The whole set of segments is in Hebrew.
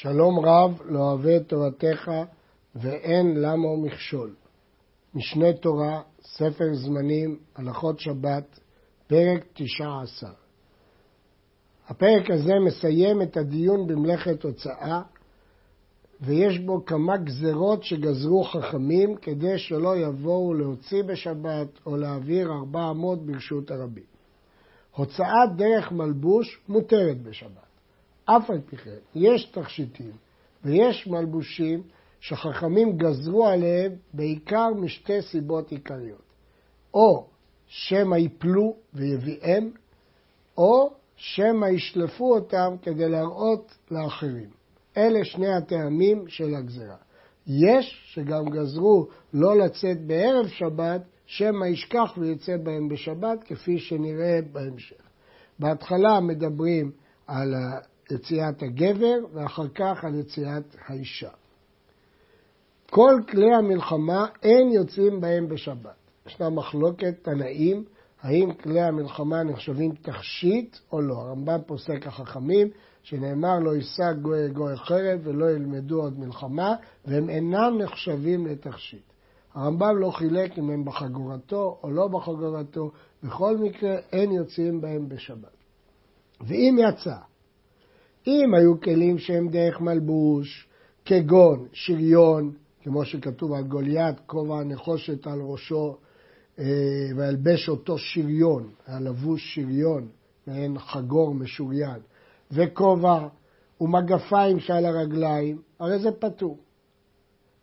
שלום רב לא אוהב את תורתך ואין למה מכשול. משנה תורה, ספר זמנים, הלכות שבת, פרק תשע עשר. הפרק הזה מסיים את הדיון במלאכת הוצאה, ויש בו כמה גזרות שגזרו חכמים כדי שלא יבואו להוציא בשבת או להעביר ארבע אמות ברשות הרבים. הוצאת דרך מלבוש מותרת בשבת. אף על פי כן, יש תכשיטים ויש מלבושים שחכמים גזרו עליהם בעיקר משתי סיבות עיקריות. או שמא יפלו ויביאם, או שמא ישלפו אותם כדי להראות לאחרים. אלה שני הטעמים של הגזרה. יש שגם גזרו לא לצאת בערב שבת, שמא ישכח ויצא בהם בשבת, כפי שנראה בהמשך. בהתחלה מדברים על יציאת הגבר, ואחר כך על יציאת האישה. כל כלי המלחמה אין יוצאים בהם בשבת. ישנה מחלוקת תנאים, האם כלי המלחמה נחשבים תכשיט או לא. הרמב"ם פוסק החכמים, שנאמר לא יישא גוי גוי חרב ולא ילמדו עוד מלחמה, והם אינם נחשבים לתכשיט. הרמב"ם לא חילק אם הם בחגורתו או לא בחגורתו, בכל מקרה אין יוצאים בהם בשבת. ואם יצא אם היו כלים שהם דרך מלבוש, כגון שריון, כמו שכתוב על גוליית, כובע נחושת על ראשו, אה, וילבש אותו שריון, הלבוש שריון, מעין חגור משוריין, וכובע ומגפיים שעל הרגליים, הרי זה פטור.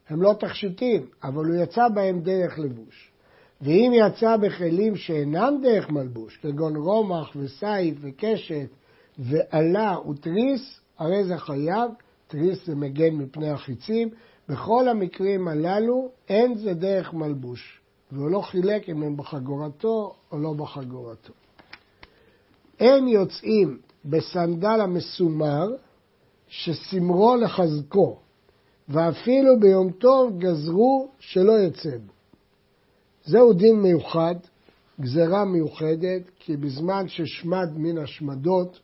הם לא תכשיטים, אבל הוא יצא בהם דרך לבוש. ואם יצא בכלים שאינם דרך מלבוש, כגון רומח וסייף וקשת, ועלה ותריס, הרי זה חייב, תריס זה מגן מפני החיצים. בכל המקרים הללו אין זה דרך מלבוש, והוא לא חילק אם הם בחגורתו או לא בחגורתו. אין יוצאים בסנדל המסומר שסמרו לחזקו, ואפילו ביום טוב גזרו שלא יצא בו. זהו דין מיוחד, גזרה מיוחדת, כי בזמן ששמד מן השמדות,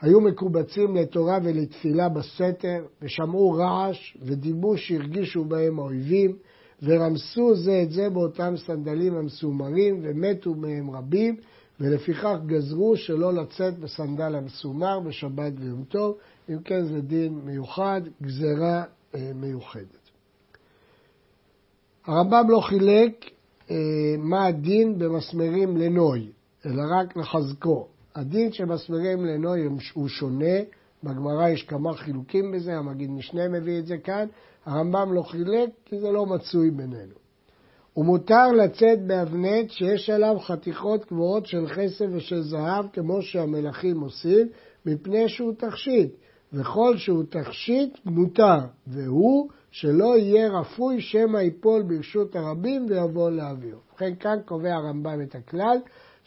היו מקובצים לתורה ולתפילה בסתר, ושמעו רעש, ודיברו שהרגישו בהם האויבים, ורמסו זה את זה באותם סנדלים המסומרים, ומתו מהם רבים, ולפיכך גזרו שלא לצאת בסנדל המסומר בשבת ויום טוב, אם כן זה דין מיוחד, גזרה אה, מיוחדת. הרמב"ם לא חילק אה, מה הדין במסמרים לנוי, אלא רק לחזקו. הדין שמסבירים לעינוי הוא שונה, בגמרא יש כמה חילוקים בזה, המגיד משנה מביא את זה כאן, הרמב"ם לא חילק כי זה לא מצוי בינינו. ומותר לצאת באבנט שיש עליו חתיכות קבועות של חסד ושל זהב, כמו שהמלכים עושים, מפני שהוא תכשיט. וכל שהוא תכשיט מותר, והוא שלא יהיה רפוי שמא ייפול ברשות הרבים ויבוא לאוויר. ובכן כאן קובע הרמב"ם את הכלל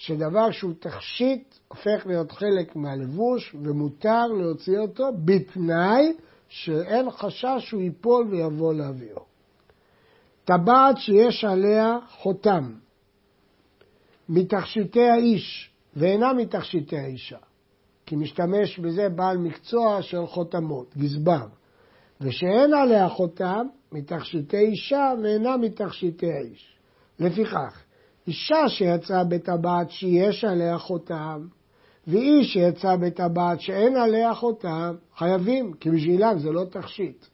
שדבר שהוא תכשיט הופך להיות חלק מהלבוש ומותר להוציא אותו בתנאי שאין חשש שהוא ייפול ויבוא לאווירו. טבעת שיש עליה חותם מתכשיטי האיש ואינה מתכשיטי האישה, כי משתמש בזה בעל מקצוע של חותמות, גזבר, ושאין עליה חותם מתכשיטי אישה ואינה מתכשיטי האיש. לפיכך, אישה שיצאה בטבעת שיש עליה חותם, ואיש שיצא בטבעת שאין עליה חותם, חייבים, כי בשבילם זה לא תכשיט.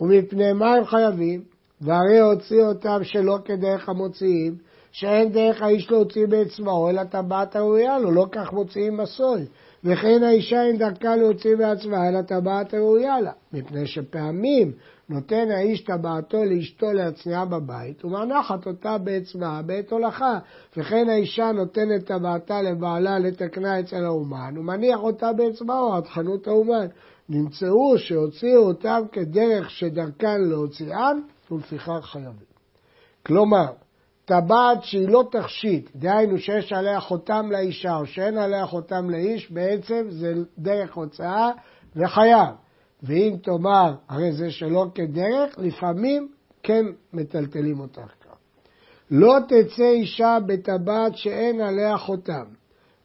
ומפני מה הם חייבים? והרי הוציא אותם שלא כדרך המוציאים, שאין דרך האיש להוציא באצבעו, אלא טבעת הראויה לו, לא כך מוציאים מסוי. וכן האישה אין דרכה להוציא בעצמה, אלא טבעת הראויה לה. מפני שפעמים נותן האיש טבעתו לאשתו להצניעה בבית, ומנחת אותה באצבעה בעת הולכה. וכן האישה נותנת טבעתה לבעלה לתקנה אצל האומן, ומניח אותה באצבעו עד חנות האומן. נמצאו שהוציאו אותם כדרך שדרכן להוציאם, ולפיכך חייבים. כלומר, טבעת שהיא לא תכשיט, דהיינו שיש עליה חותם לאישה או שאין עליה חותם לאיש, בעצם זה דרך הוצאה וחייב. ואם תאמר, הרי זה שלא כדרך, לפעמים כן מטלטלים אותך כך. לא תצא אישה בטבעת שאין עליה חותם,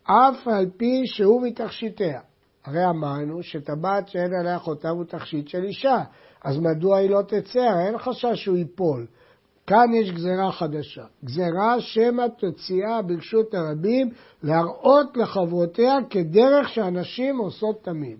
אף על פי שהוא מתכשיטיה. הרי אמרנו שטבעת שאין עליה חותם הוא תכשיט של אישה, אז מדוע היא לא תצא? הרי אין חשש שהוא ייפול. כאן יש גזרה חדשה. גזרה שמא תוציאה ברשות הרבים להראות לחברותיה כדרך שאנשים עושות תמיד.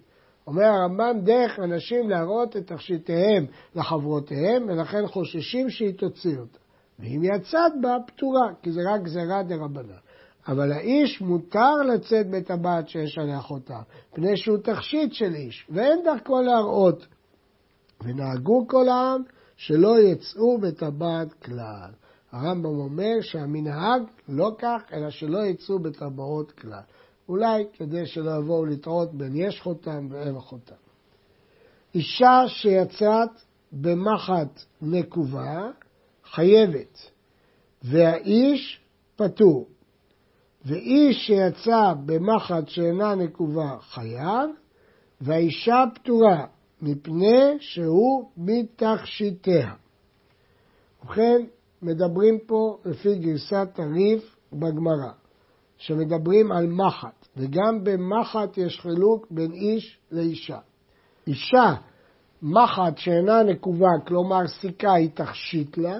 אומר הרמב"ם, דרך אנשים להראות את תכשיטיהם לחברותיהם, ולכן חוששים שהיא תוציא אותה. ואם יצאת בה, פטורה, כי זה רק גזירה דה רבנן. אבל האיש מותר לצאת בטבעת שיש עליה חותם, פני שהוא תכשיט של איש, ואין דרכו להראות. ונהגו כל העם שלא יצאו בטבעת כלל. הרמב"ם אומר שהמנהג לא כך, אלא שלא יצאו בטבעות כלל. אולי כדי שלא יבואו לטעות בין יש חותם ואין חותם. אישה שיצאת במחט נקובה חייבת, והאיש פטור. ואיש שיצא במחט שאינה נקובה חייב, והאישה פטורה, מפני שהוא מתכשיטיה. ובכן, מדברים פה לפי גרסת הריף בגמרא, שמדברים על מחט, וגם במחט יש חילוק בין איש לאישה. אישה, מחט שאינה נקובה, כלומר סיכה, היא תכשיט לה,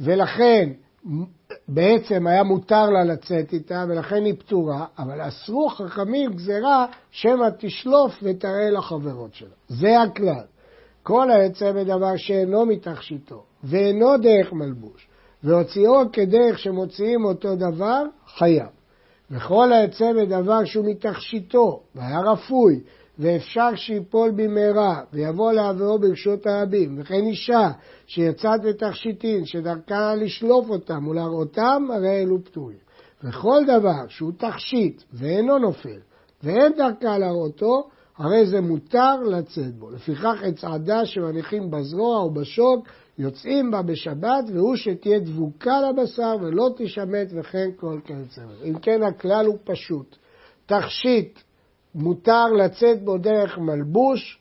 ולכן בעצם היה מותר לה לצאת איתה, ולכן היא פטורה, אבל אסרו חכמים גזירה שמא תשלוף ותראה לחברות שלה. זה הכלל. כל היצא בדבר שאינו מתכשיטו, ואינו דרך מלבוש, והוציאו כדרך שמוציאים אותו דבר, חייב. וכל היצא בדבר שהוא מתכשיטו, והיה רפוי, ואפשר שיפול במהרה, ויבוא לעבירו ברשות הרבים, וכן אישה שיצאת בתכשיטין, שדרכה לשלוף אותם ולהראותם, הרי אלו פטורים. וכל דבר שהוא תכשיט ואינו נופל, ואין דרכה להראותו, הרי זה מותר לצאת בו. לפיכך הצעדה שמניחים בזרוע או בשוק, יוצאים בה בשבת, והוא שתהיה דבוקה לבשר ולא תשמט וכן כל כיוצא. אם כן הכלל הוא פשוט. תכשיט מותר לצאת בו דרך מלבוש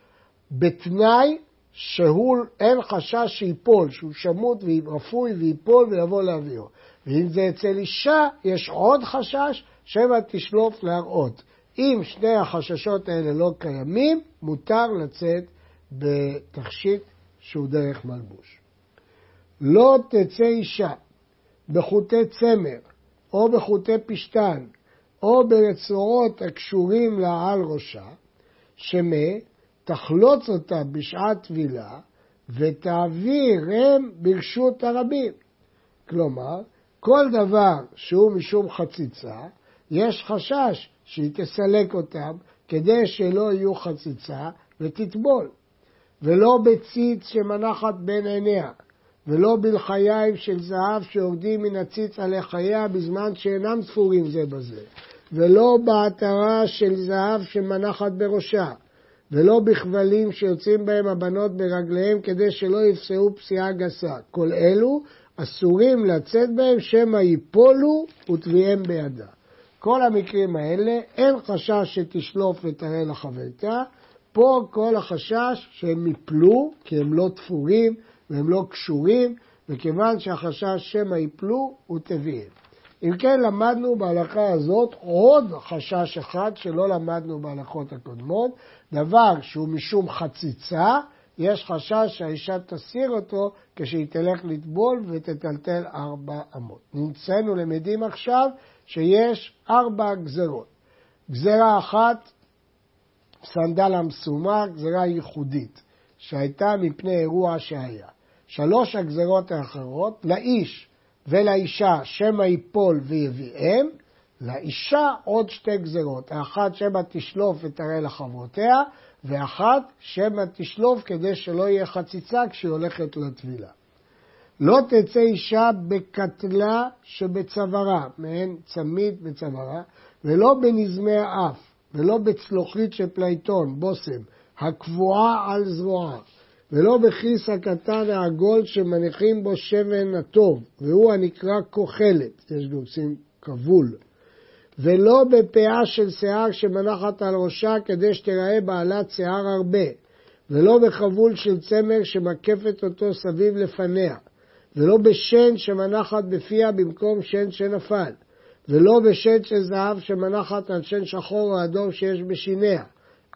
בתנאי שהוא, אין חשש שיפול, שהוא שמוט ורפוי ויפול ויבוא להביאו. ואם זה אצל אישה, יש עוד חשש שמא תשלוף להראות. אם שני החששות האלה לא קיימים, מותר לצאת בתכשיט שהוא דרך מלבוש. לא תצא אישה בחוטי צמר או בחוטי פשתן או ברצועות הקשורים לה על ראשה, שמה תחלוץ אותה בשעת טבילה ותעבירם ברשות הרבים. כלומר, כל דבר שהוא משום חציצה, יש חשש שהיא תסלק אותם כדי שלא יהיו חציצה ותטבול. ולא בציץ שמנחת בין עיניה, ולא בלחיים של זהב שיורדים מן הציץ על לחייה בזמן שאינם תפורים זה בזה, ולא בעטרה של זהב שמנחת בראשה, ולא בכבלים שיוצאים בהם הבנות ברגליהם כדי שלא יפסעו פסיעה גסה. כל אלו אסורים לצאת בהם שמא ייפולו ותביעם בידה. כל המקרים האלה, אין חשש שתשלוף ותראה לחברתה, פה כל החשש שהם יפלו, כי הם לא תפורים והם לא קשורים, וכיוון שהחשש שמא יפלו, הוא תביעם. אם כן, למדנו בהלכה הזאת עוד חשש אחד שלא למדנו בהלכות הקודמות, דבר שהוא משום חציצה, יש חשש שהאישה תסיר אותו כשהיא תלך לטבול ותטלטל ארבע אמות. נמצאנו למדים עכשיו שיש ארבע גזרות. גזרה אחת, סנדל המסומר, גזרה ייחודית, שהייתה מפני אירוע שהיה. שלוש הגזרות האחרות, לאיש ולאישה שמא ייפול ויביאם, לאישה עוד שתי גזרות, האחת שמא תשלוף ותראה לחברותיה, ואחת שמא תשלוף כדי שלא יהיה חציצה כשהיא הולכת לטבילה. לא תצא אישה בקטלה שבצווארה, מעין צמיד בצווארה, ולא בנזמי האף, ולא בצלוחית של פלייטון, בושם, הקבועה על זרועה, ולא בכיס הקטן העגול שמניחים בו שמן הטוב, והוא הנקרא כוחלת, יש גורסים כבול, ולא בפאה של שיער שמנחת על ראשה כדי שתראה בעלת שיער הרבה, ולא בכבול של צמר שמקפת אותו סביב לפניה, ולא בשן שמנחת בפיה במקום שן שנפל, ולא בשן של זהב שמנחת על שן שחור או אדום שיש בשיניה,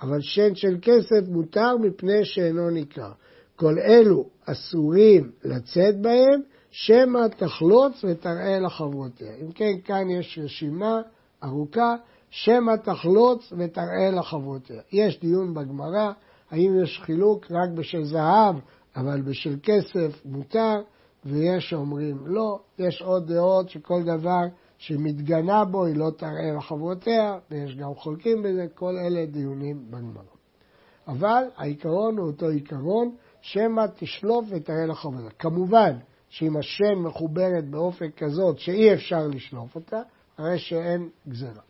אבל שן של כסף מותר מפני שאינו ניכר. כל אלו אסורים לצאת בהם, שמא תחלוץ ותראה לחברותיה. אם כן, כאן יש רשימה ארוכה, שמא תחלוץ ותראה לחברותיה. יש דיון בגמרא, האם יש חילוק רק בשל זהב, אבל בשל כסף מותר, ויש שאומרים לא. יש עוד דעות שכל דבר שמתגנה בו היא לא תראה לחברותיה, ויש גם חולקים בזה, כל אלה דיונים בגמרא. אבל העיקרון הוא אותו עיקרון, שמא תשלוף ותראה לחברותיה. כמובן שאם השן מחוברת באופן כזאת שאי אפשר לשלוף אותה, הרי שאין גזרה.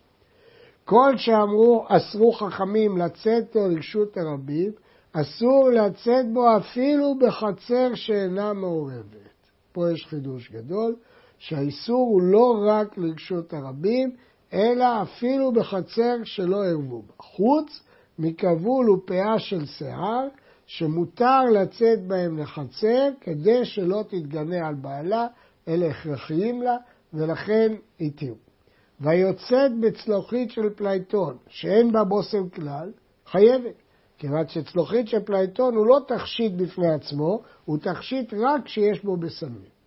כל שאמרו אסרו חכמים לצאת בו לרשות הרבים, אסור לצאת בו אפילו בחצר שאינה מעורבת. פה יש חידוש גדול, שהאיסור הוא לא רק לרשות הרבים, אלא אפילו בחצר שלא ערבו בה. חוץ מכבול ופאה של שיער, שמותר לצאת בהם לחצר כדי שלא תתגנה על בעלה, אלה הכרחיים לה, ולכן התירו. והיוצאת בצלוחית של פלייטון, שאין בה בושם כלל, חייבת. כיוון שצלוחית של פלייטון הוא לא תכשיט בפני עצמו, הוא תכשיט רק כשיש בו בשמים.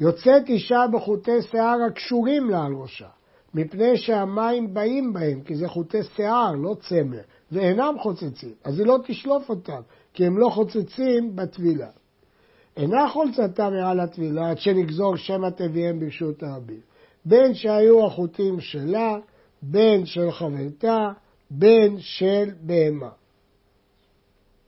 יוצאת אישה בחוטי שיער הקשורים לה על ראשה, מפני שהמים באים בהם, כי זה חוטי שיער, לא צמר, ואינם חוצצים, אז היא לא תשלוף אותם, כי הם לא חוצצים בטבילה. אין הוא חוצץ מעל הטבילה עד שנגזור שמא תביאם ברשות הרבים. בין שהיו החוטים שלה, בין של חברתה, בין של בהמה.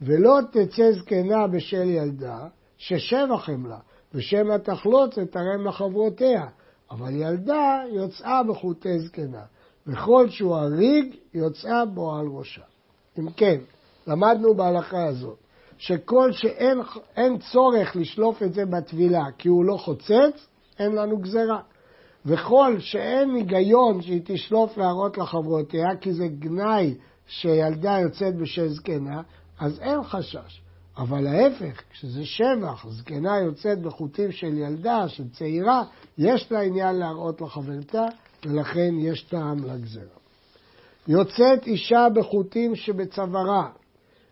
ולא תצא זקנה בשל ילדה, ששבח הם לה, ושמא תחלוץ את הרם לחברותיה, אבל ילדה יוצאה בחוטי זקנה, וכל שהוא הריג יוצאה בו על ראשה. אם כן, למדנו בהלכה הזאת, שכל שאין צורך לשלוף את זה בטבילה כי הוא לא חוצץ, אין לנו גזרה. וכל שאין היגיון שהיא תשלוף להראות לחברותיה, כי זה גנאי שילדה יוצאת בשל זקנה, אז אין חשש. אבל ההפך, כשזה שבח, זקנה יוצאת בחוטים של ילדה, של צעירה, יש לה עניין להראות לחברתה, ולכן יש טעם לגזרה. יוצאת אישה בחוטים שבצווארה,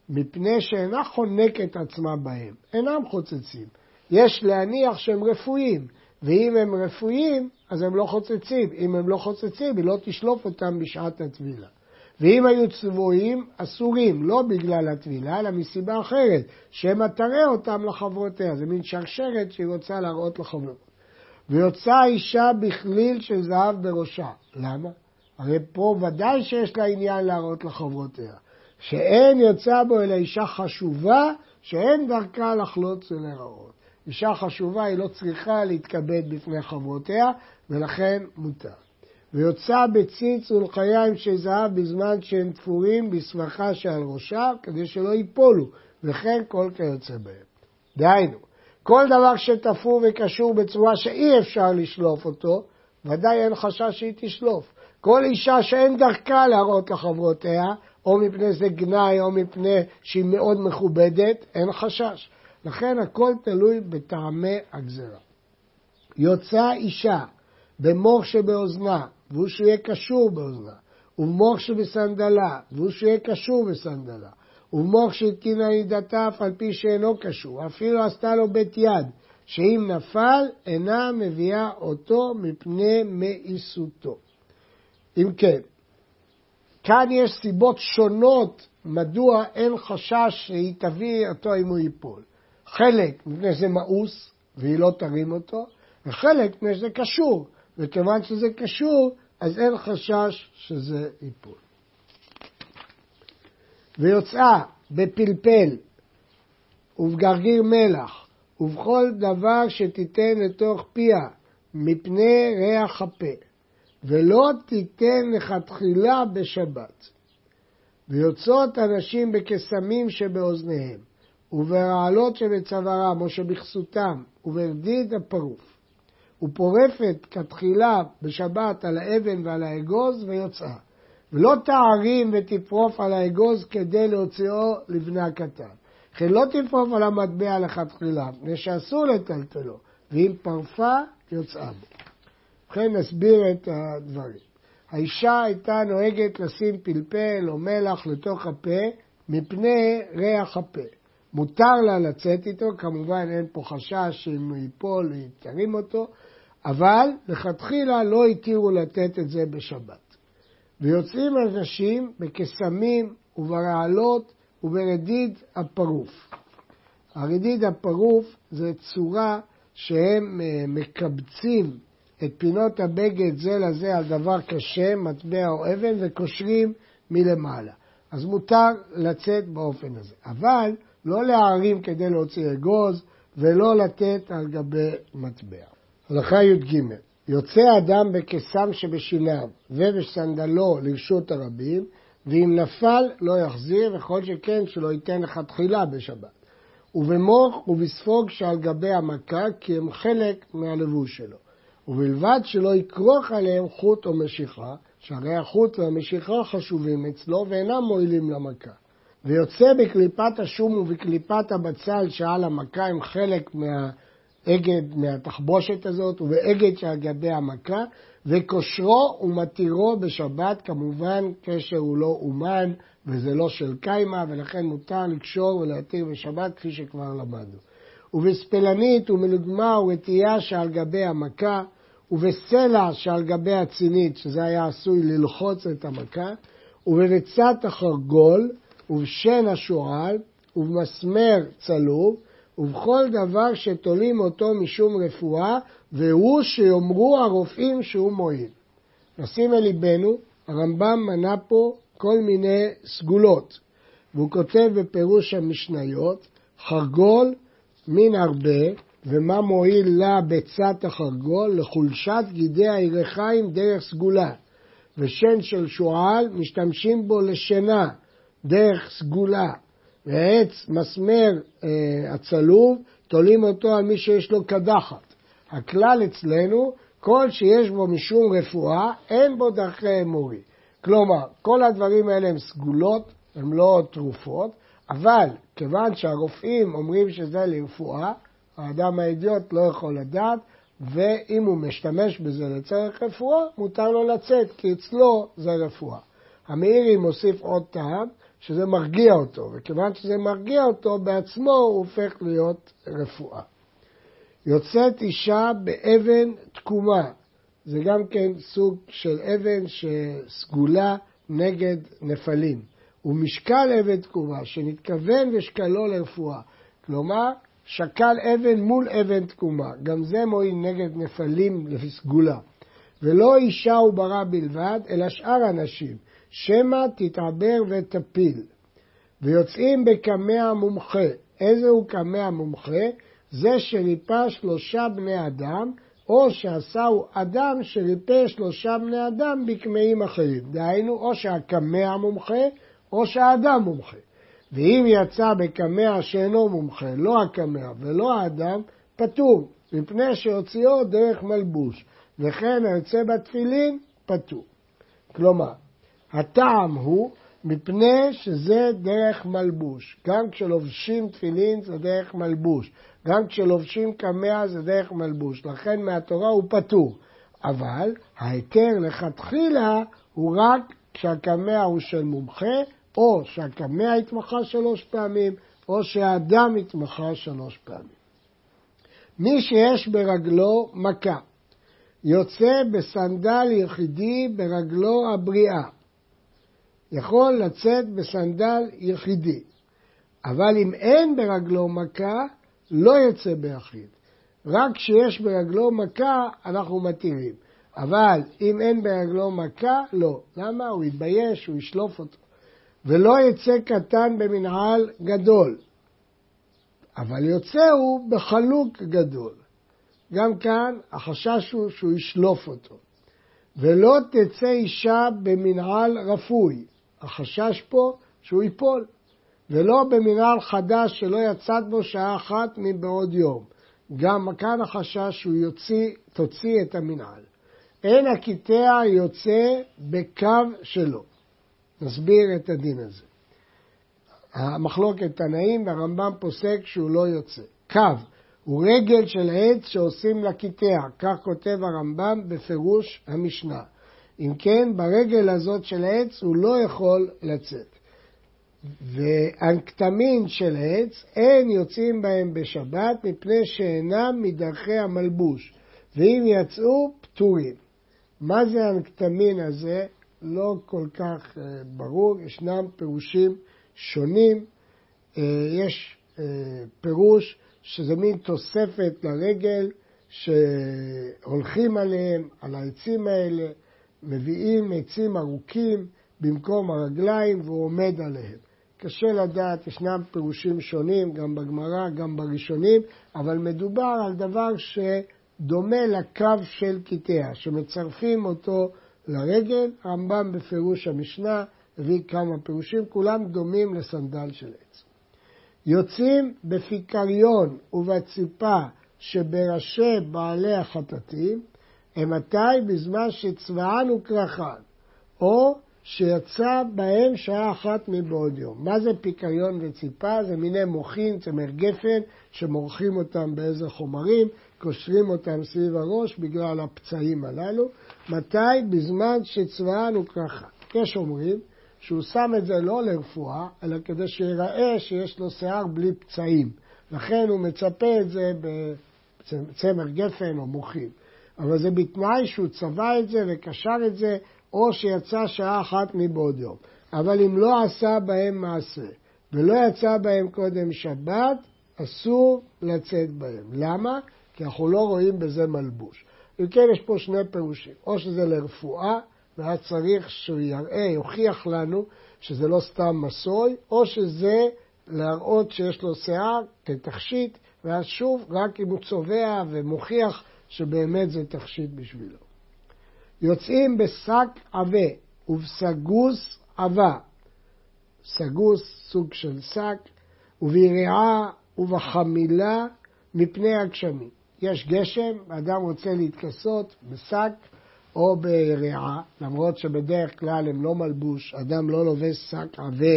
מפני שאינה חונקת עצמה בהם, אינם חוצצים. יש להניח שהם רפואיים, ואם הם רפואיים, אז הם לא חוצצים. אם הם לא חוצצים, היא לא תשלוף אותם בשעת הטבילה. ואם היו צבועים, אסורים, לא בגלל הטבילה, אלא מסיבה אחרת, שמא תראה אותם לחברותיה. זה מין שרשרת שהיא רוצה להראות לחברות. ויוצאה אישה בכליל של זהב בראשה. למה? הרי פה ודאי שיש לה עניין להראות לחברותיה. שאין יוצא בו אלא אישה חשובה, שאין דרכה לחלוץ ולהראות. אישה חשובה היא לא צריכה להתכבד בפני חברותיה, ולכן מותר. ויוצא בציץ ולחיים של זהב בזמן שהם תפורים בסבכה שעל ראשה, כדי שלא ייפולו, וכן כל כיוצא בהם. דהיינו, כל דבר שתפור וקשור בצורה שאי אפשר לשלוף אותו, ודאי אין חשש שהיא תשלוף. כל אישה שאין דרכה להראות לחברותיה, או מפני זה גנאי או מפני שהיא מאוד מכובדת, אין חשש. לכן הכל תלוי בטעמי הגזרה. יוצא אישה במוח שבאוזנה, והוא שיהיה קשור באוזנה, ובמוח שבסנדלה, והוא שיהיה קשור בסנדלה, ובמוח שהתקינה נידתה אף על פי שאינו קשור, אפילו עשתה לו בית יד, שאם נפל, אינה מביאה אותו מפני מאיסותו. אם כן, כאן יש סיבות שונות מדוע אין חשש שהיא תביא אותו אם הוא ייפול. חלק מפני שזה מאוס והיא לא תרים אותו, וחלק מפני שזה קשור, וכיוון שזה קשור, אז אין חשש שזה ייפול. ויוצאה בפלפל ובגרגיר מלח ובכל דבר שתיתן לתוך פיה מפני ריח הפה, ולא תיתן לכתחילה בשבת. ויוצאות אנשים בקסמים שבאוזניהם, וברעלות שבצווארם או שבכסותם, וברדיד הפרוף. ופורפת כתחילה בשבת על האבן ועל האגוז ויוצאה. ולא תערים ותפרוף על האגוז כדי להוציאו לבני הקטן. וכן לא תפרוף על המטבע לכתחילה, מפני שאסור לטלטלו, ואם פרפה, יוצאה בו. ובכן נסביר את הדברים. האישה הייתה נוהגת לשים פלפל או מלח לתוך הפה מפני ריח הפה. מותר לה לצאת איתו, כמובן אין פה חשש שאם הוא ייפול, יתרים אותו, אבל לכתחילה לא התירו לתת את זה בשבת. ויוצאים אנשים בקסמים וברעלות וברדיד הפרוף. הרדיד הפרוף זה צורה שהם אה, מקבצים את פינות הבגד זה לזה על דבר קשה, מטבע או אבן, וקושרים מלמעלה. אז מותר לצאת באופן הזה. אבל לא להערים כדי להוציא אגוז, ולא לתת על גבי מטבע. הלכה י"ג יוצא אדם בקסם שבשיניו ובסנדלו לרשות הרבים, ואם נפל לא יחזיר, וכל שכן שלא ייתן לך תחילה בשבת. ובמוח ובספוג שעל גבי המכה, כי הם חלק מהלבוש שלו. ובלבד שלא יכרוך עליהם חוט או משיכה, שהרי החוט והמשיכה חשובים אצלו ואינם מועילים למכה. ויוצא בקליפת השום ובקליפת הבצל שעל המכה הם חלק מהאגד, מהתחבושת הזאת, ובאגד שעל גבי המכה, וקושרו ומתירו בשבת, כמובן קשר הוא לא אומן וזה לא של קיימא, ולכן מותר לקשור ולהתיר בשבת כפי שכבר למדנו. ובספלנית ומלוגמה ורתיעה שעל גבי המכה, ובסלע שעל גבי הצינית, שזה היה עשוי ללחוץ את המכה, ובריצת החרגול, ובשן השועל, ובמסמר צלוב, ובכל דבר שתולים אותו משום רפואה, והוא שיאמרו הרופאים שהוא מועיל. נשים אל ליבנו, הרמב"ם מנה פה כל מיני סגולות, והוא כותב בפירוש המשניות, חרגול מן הרבה, ומה מועיל לה ביצת החרגול? לחולשת גידי הירחיים דרך סגולה. ושן של שועל משתמשים בו לשינה, דרך סגולה. ועץ מסמר אה, הצלוב, תולים אותו על מי שיש לו קדחת. הכלל אצלנו, כל שיש בו משום רפואה, אין בו דרכי אמורי. כלומר, כל הדברים האלה הם סגולות, הם לא תרופות, אבל כיוון שהרופאים אומרים שזה לרפואה, האדם האידיוט לא יכול לדעת, ואם הוא משתמש בזה לצורך רפואה, מותר לו לצאת, כי אצלו זה רפואה. המאירי מוסיף עוד טעם, שזה מרגיע אותו, וכיוון שזה מרגיע אותו, בעצמו הוא הופך להיות רפואה. יוצאת אישה באבן תקומה, זה גם כן סוג של אבן שסגולה נגד נפלים. ומשקל אבן תקומה, שנתכוון ושקלו לרפואה. כלומר, שקל אבן מול אבן תקומה. גם זה מועיל נגד נפלים לפי סגולה. ולא אישה וברה בלבד, אלא שאר אנשים. שמא תתעבר ותפיל. ויוצאים בקמע מומחה. איזה הוא קמע מומחה? זה שריפא שלושה בני אדם, או שעשהו אדם שריפא שלושה בני אדם בקמעים אחרים. דהיינו, או שהקמע מומחה, או שהאדם מומחה. ואם יצא בקמע שאינו מומחה, לא הקמע ולא האדם, פטור, מפני שהוציאו דרך מלבוש, וכן היוצא בתפילין, פטור. כלומר, הטעם הוא מפני שזה דרך מלבוש. גם כשלובשים תפילין זה דרך מלבוש. גם כשלובשים קמע זה דרך מלבוש. לכן מהתורה הוא פטור. אבל ההיתר לכתחילה הוא רק כשהקמע הוא של מומחה, או שהקמע התמחה שלוש פעמים, או שהאדם התמחה שלוש פעמים. מי שיש ברגלו מכה, יוצא בסנדל יחידי ברגלו הבריאה, יכול לצאת בסנדל יחידי, אבל אם אין ברגלו מכה, לא יוצא ביחיד. רק כשיש ברגלו מכה, אנחנו מתירים. אבל אם אין ברגלו מכה, לא. למה? הוא יתבייש, הוא ישלוף אותו. ולא יצא קטן במנהל גדול, אבל יוצא הוא בחלוק גדול. גם כאן החשש הוא שהוא ישלוף אותו. ולא תצא אישה במנהל רפוי, החשש פה שהוא ייפול, ולא במנהל חדש שלא יצאת בו שעה אחת מבעוד יום. גם כאן החשש שהוא יוציא, תוציא את המנהל. אין הקטע יוצא בקו שלו. נסביר את הדין הזה. המחלוקת תנאים והרמב"ם פוסק שהוא לא יוצא. קו הוא רגל של עץ שעושים לקטע, כך כותב הרמב"ם בפירוש המשנה. אם כן, ברגל הזאת של העץ הוא לא יכול לצאת. והכתמים של העץ, אין יוצאים בהם בשבת מפני שאינם מדרכי המלבוש, ואם יצאו, פטורים. מה זה הנקטמין הזה? לא כל כך uh, ברור, ישנם פירושים שונים. Uh, יש uh, פירוש שזה מין תוספת לרגל שהולכים עליהם, על העצים האלה, מביאים עצים ארוכים במקום הרגליים והוא עומד עליהם. קשה לדעת, ישנם פירושים שונים, גם בגמרא, גם בראשונים, אבל מדובר על דבר שדומה לקו של קיטע, שמצרפים אותו לרגל. הרמב"ם בפירוש המשנה הביא כמה פירושים, כולם דומים לסנדל של עץ. יוצאים בפיקריון ובציפה שבראשי בעלי החטטים, הם מתי? בזמן שצבען וקרחן, או שיצא בהם שעה אחת מבעוד יום. מה זה פיקיון וציפה? זה מיני מוחין, צמר גפן, שמורחים אותם באיזה חומרים, קושרים אותם סביב הראש בגלל הפצעים הללו. מתי? בזמן שצבען וקרחן. יש אומרים שהוא שם את זה לא לרפואה, אלא כדי שיראה שיש לו שיער בלי פצעים. לכן הוא מצפה את זה בצמר גפן או מוחין. אבל זה בתנאי שהוא צבע את זה וקשר את זה, או שיצא שעה אחת מבעוד יום. אבל אם לא עשה בהם מעשה ולא יצא בהם קודם שבת, אסור לצאת בהם. למה? כי אנחנו לא רואים בזה מלבוש. אם כן, יש פה שני פירושים. או שזה לרפואה, ואז צריך שהוא יראה, יוכיח לנו שזה לא סתם מסוי, או שזה להראות שיש לו שיער כתכשיט, ואז שוב, רק אם הוא צובע ומוכיח שבאמת זה תכשיט בשבילו. יוצאים בשק עבה ובסגוס עבה, סגוס סוג של שק, וביריעה ובחמילה מפני הגשמים. יש גשם, אדם רוצה להתכסות בשק או ביריעה, למרות שבדרך כלל הם לא מלבוש, אדם לא לובש שק עבה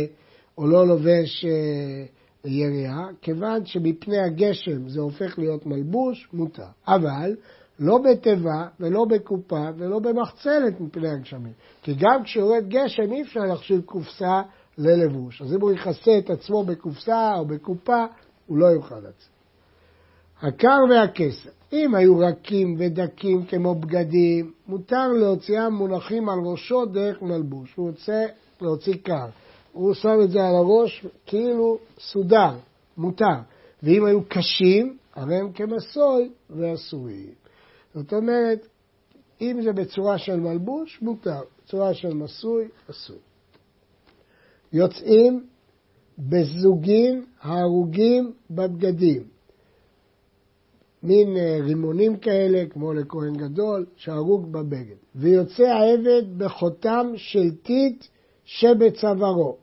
או לא לובש אה, יריעה, כיוון שמפני הגשם זה הופך להיות מלבוש, מותר. אבל לא בתיבה ולא בקופה ולא במחצלת מפני הגשמים. כי גם כשיורד גשם אי אפשר להכשיר קופסה ללבוש. אז אם הוא יכסה את עצמו בקופסה או בקופה, הוא לא יוכל לצאת. הקר והכסר, אם היו רכים ודקים כמו בגדים, מותר להוציאם מונחים על ראשו דרך מלבוש. הוא רוצה להוציא קר. הוא שם את זה על הראש כאילו סודר, מותר. ואם היו קשים, הרי הם כמסוי ואסורים. זאת אומרת, אם זה בצורה של מלבוש, מותר. בצורה של מסוי, אסור. יוצאים בזוגים ההרוגים בבגדים. מין אה, רימונים כאלה, כמו לכהן גדול, שהרוג בבגד. ויוצא העבד בחותם של טיט שבצווארו.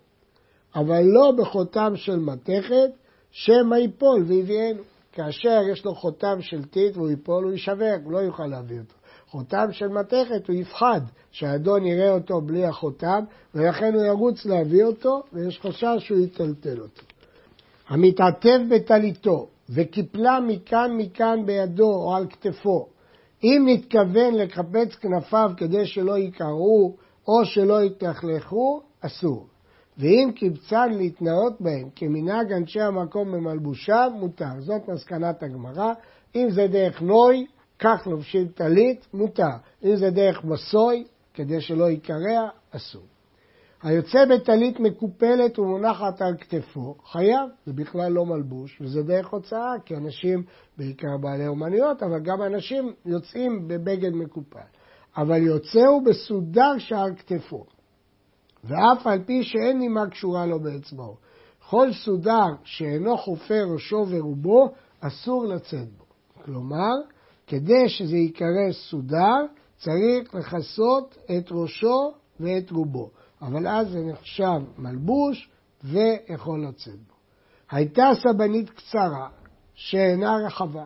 אבל לא בחותם של מתכת, שמא ייפול ויביאנו. כאשר יש לו חותם של טיט והוא ייפול, הוא יישבר, הוא לא יוכל להביא אותו. חותם של מתכת, הוא יפחד שהאדון יראה אותו בלי החותם, ולכן הוא ירוץ להביא אותו, ויש חשש שהוא יטלטל אותו. המתעטב בטליתו וקיפלה מכאן מכאן בידו או על כתפו, אם נתכוון לקפץ כנפיו כדי שלא יקרעו או שלא יתלכלכו, אסור. ואם קיבצן להתנאות בהם כמנהג אנשי המקום במלבושיו, מותר. זאת מסקנת הגמרא. אם זה דרך נוי, כך לובשים טלית, מותר. אם זה דרך מסוי, כדי שלא ייקרע, אסור. היוצא בטלית מקופלת ומונחת על כתפו, חייב, זה בכלל לא מלבוש, וזה דרך הוצאה, כי אנשים, בעיקר בעלי אומנויות, אבל גם אנשים יוצאים בבגד מקופל. אבל יוצא הוא בסודר שעל כתפו. ואף על פי שאין נימה קשורה לו באצבעו. כל סודר שאינו חופר ראשו ורובו, אסור לצאת בו. כלומר, כדי שזה ייקרא סודר, צריך לכסות את ראשו ואת רובו. אבל אז זה נחשב מלבוש ויכול לצאת בו. הייתה סבנית קצרה שאינה רחבה.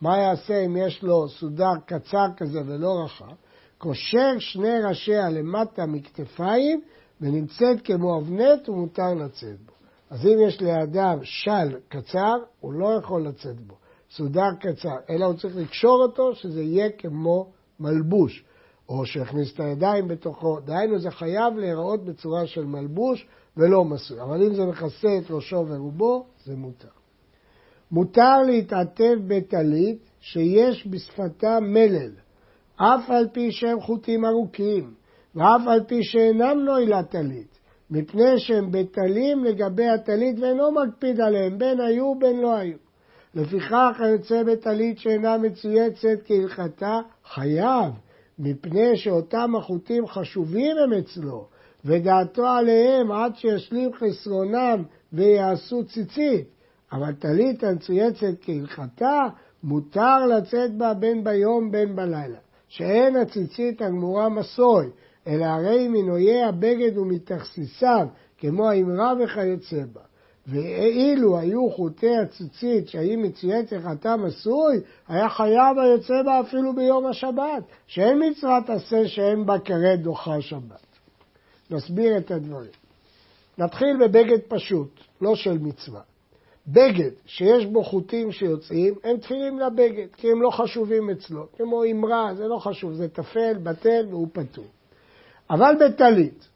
מה יעשה אם יש לו סודר קצר כזה ולא רחב? קושר שני ראשיה למטה מכתפיים ונמצאת כמו אבנט ומותר לצאת בו. אז אם יש לאדם של קצר, הוא לא יכול לצאת בו. סודר קצר, אלא הוא צריך לקשור אותו שזה יהיה כמו מלבוש. או שיכניס את הידיים בתוכו, דהיינו זה חייב להיראות בצורה של מלבוש ולא מסוי, אבל אם זה מכסה את ראשו ורובו, זה מותר. מותר להתעטף בטלית שיש בשפתה מלל, אף על פי שהם חוטים ארוכים, ואף על פי שאינם נועילה טלית, מפני שהם בטלים לגבי הטלית ואינו מקפיד עליהם, בין היו בין לא היו. לפיכך היוצא בטלית שאינה מצויצת כהלכתה, חייב, מפני שאותם החוטים חשובים הם אצלו, ודעתו עליהם עד שישלים חסרונם ויעשו ציצית. אבל טלית המצויצת כהלכתה, מותר לצאת בה בין ביום בין בלילה. שאין הציצית הגמורה מסוי, אלא הרי מנויי הבגד ומתכסיסיו, כמו האמרה וכיוצא בה. ואילו היו חוטי הציצית שהיא מצויית חתם עשוי, היה חייב היוצא בה אפילו ביום השבת, שאין מצוות עשה שאין בה כרת דוחה שבת. נסביר את הדברים. נתחיל בבגד פשוט, לא של מצווה. בגד שיש בו חוטים שיוצאים, הם תפילים לבגד, כי הם לא חשובים אצלו. כמו אמרה, זה לא חשוב, זה טפל, בטל והוא פטור. אבל בטלית,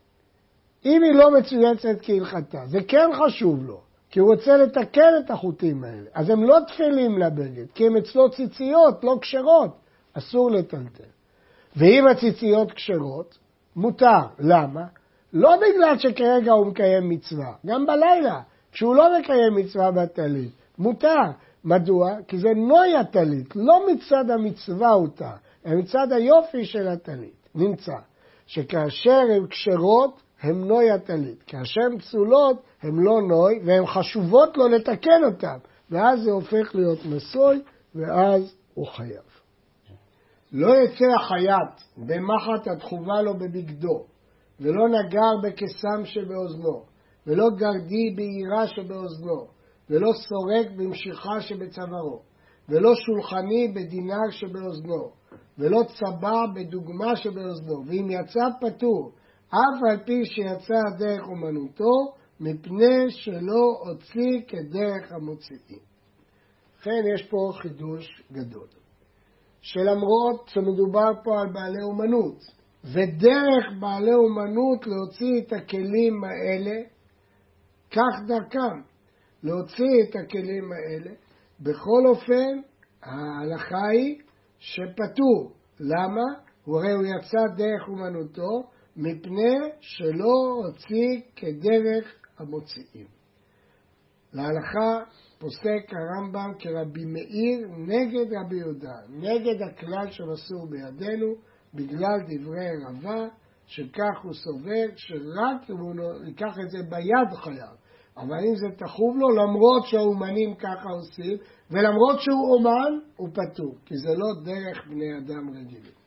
אם היא לא מצויצת כהלכתה, זה כן חשוב לו, כי הוא רוצה לתקן את החוטים האלה. אז הם לא תפילים לבגד, כי הם אצלו ציציות, לא כשרות, אסור לטלטל. ואם הציציות כשרות, מותר. למה? לא בגלל שכרגע הוא מקיים מצווה, גם בלילה, כשהוא לא מקיים מצווה בטלית, מותר. מדוע? כי זה נוי הטלית, לא מצד המצווה הותר, אלא מצד היופי של הטלית. נמצא שכאשר הן כשרות, הן נוי הטלית. כאשר הן פסולות, הן לא נוי, והן חשובות לו לתקן אותן. ואז זה הופך להיות מסוי, ואז הוא חייב. לא יצא החייט במחט התחובה לו בבגדו, ולא נגר בקסם שבאוזנו, ולא גרדי בעירה שבאוזנו, ולא סורק במשיכה שבצווארו, ולא שולחני בדינר שבאוזנו, ולא צבע בדוגמה שבאוזנו, ואם יצא פטור, אף על פי שיצא דרך אומנותו, מפני שלא הוציא כדרך המוציאים. לכן יש פה חידוש גדול. שלמרות שמדובר פה על בעלי אומנות, ודרך בעלי אומנות להוציא את הכלים האלה, כך דרכם, להוציא את הכלים האלה. בכל אופן, ההלכה היא שפטור. למה? הרי הוא יצא דרך אומנותו, מפני שלא הוציא כדרך המוציאים. להלכה פוסק הרמב"ם כרבי מאיר נגד רבי יהודה, נגד הכלל של אסור בידינו, בגלל דברי רבה, שכך הוא סובר, שרק אם הוא ייקח את זה ביד חייב. אבל אם זה תחוב לו, למרות שהאומנים ככה עושים, ולמרות שהוא אומן, הוא פטור, כי זה לא דרך בני אדם רגילים.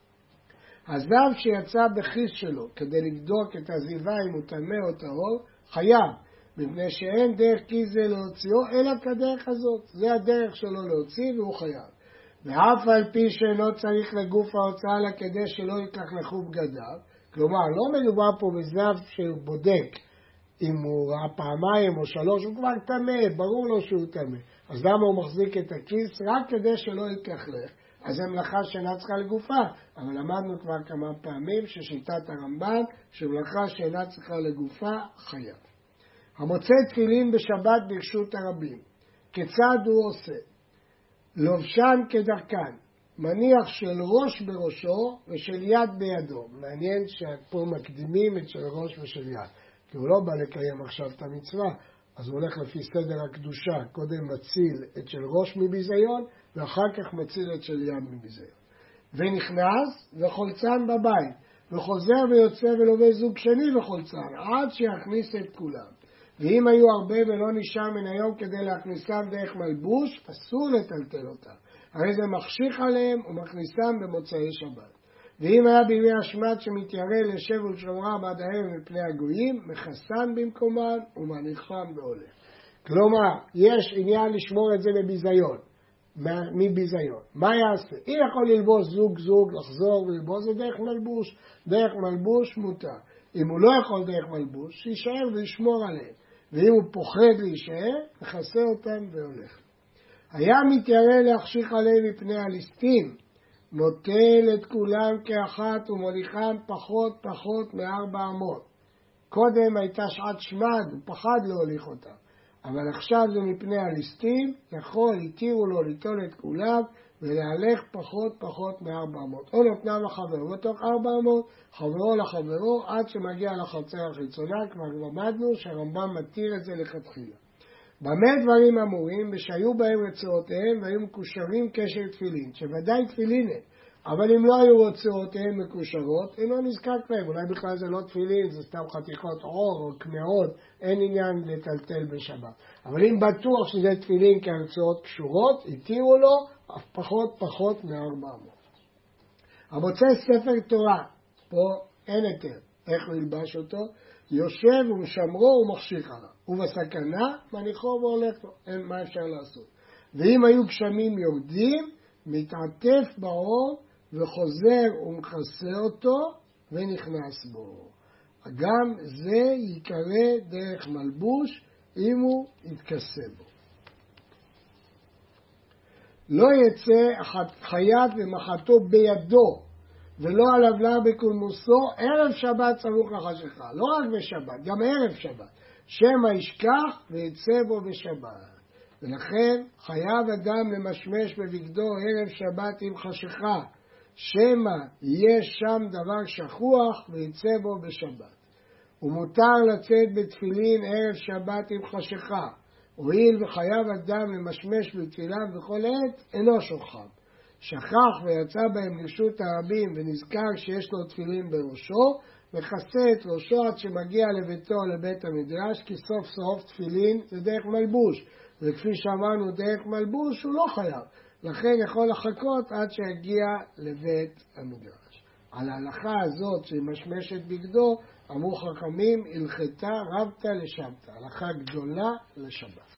הזב שיצא בכיס שלו כדי לבדוק את הזיבה אם הוא טמא או טהור, חייב, מפני שאין דרך כיס זה להוציאו, אלא כדרך הזאת. זה הדרך שלו להוציא והוא חייב. ואף על פי שאינו צריך לגוף ההוצאה לה כדי שלא יתלכלכו בגדיו, כלומר, לא מדובר פה בזב שבודק אם הוא ראה פעמיים או שלוש, הוא כבר טמא, ברור לו שהוא טמא. אז למה הוא מחזיק את הכיס? רק כדי שלא יתלכלך. אז זו מלאכה שאינה צריכה לגופה, אבל למדנו כבר כמה פעמים ששיטת הרמב"ן, שמלאכה שאינה צריכה לגופה, חייב. המוצא תפילין בשבת ברשות הרבים, כיצד הוא עושה? לובשן כדרכן, מניח של ראש בראשו ושל יד בידו. מעניין שפה מקדימים את של ראש ושל יד, כי הוא לא בא לקיים עכשיו את המצווה, אז הוא הולך לפי סדר הקדושה, קודם מציל את של ראש מביזיון, ואחר כך מציל את של יד מביזיון. ונכנס וחולצן בבית, וחוזר ויוצא ולובש זוג שני וחולצן, עד שיכניס את כולם. ואם היו הרבה ולא נשאר מן היום כדי להכניסם דרך מלבוש, אסור לטלטל אותם. הרי זה מחשיך עליהם ומכניסם במוצאי שבת. ואם היה בימי השמד שמתיירא לשב ולשומרה בעד הערב מפני הגויים, מכסן במקומן ומניחם בהולך. כלומר, יש עניין לשמור את זה בביזיון, מביזיון. מה יעשה? אם יכול ללבוש זוג זוג, לחזור וללבוש, זה דרך מלבוש. דרך מלבוש מותר. אם הוא לא יכול דרך מלבוש, שיישאר וישמור עליהם. ואם הוא פוחד להישאר, מכסה אותם והולך. היה מתיירא להחשיך עליהם מפני הליסטים, נוטל את כולם כאחת ומוליכם פחות פחות מארבע אמות. קודם הייתה שעת שמד, הוא פחד להוליך אותם. אבל עכשיו זה מפני הליסטים, יכול, התירו לו ליטול את כולם ולהלך פחות פחות מארבע אמות. או נותנם לחברו בתוך ארבע אמות, חברו לחברו, עד שמגיע לחצר החיצונה, כבר למדנו שהרמב"ם מתיר את זה לכתחילה. במה דברים אמורים? ושהיו בהם רצועותיהם והיו מקושרים קשר תפילין, שוודאי תפילין הם. אבל אם לא היו רצועותיהם מקושרות, אינו נזקק להם. אולי בכלל זה לא תפילין, זה סתם חתיכות עור או קמעות, אין עניין לטלטל בשבת. אבל אם בטוח שזה תפילין כי הרצועות קשורות, התירו לו אף פחות פחות מארבע מאות. המוצא ספר תורה, פה אין היתר, איך הוא ילבש אותו? יושב ומשמרו ומחשיך עליו. ובסכנה מניחו והולך לו, אין מה אפשר לעשות. ואם היו גשמים יורדים, מתעטף באור וחוזר ומכסה אותו ונכנס בו. גם זה ייקרא דרך מלבוש אם הוא יתכסה בו. לא יצא חייט ומחתו בידו ולא עליו לה בקולמוסו ערב שבת סמוך לחשיכה, לא רק בשבת, גם ערב שבת. שמא ישכח ויצא בו בשבת. ולכן חייב אדם למשמש בבגדו ערב שבת עם חשיכה, שמא יהיה שם דבר שכוח ויצא בו בשבת. ומותר לצאת בתפילין ערב שבת עם חשיכה, הואיל וחייב אדם למשמש בתפילן בכל עת, אינו שוכחם. שכח ויצא בהם לרשות הרבים ונזכר שיש לו תפילין בראשו, מכסה את ראשו עד שמגיע לביתו לבית המדרש, כי סוף סוף תפילין זה דרך מלבוש, וכפי שאמרנו דרך מלבוש הוא לא חייב, לכן יכול לחכות עד שיגיע לבית המדרש. על ההלכה הזאת שהיא משמשת בגדו, אמרו חכמים, הלכתה רבתא לשבתא, הלכה גדולה לשבת.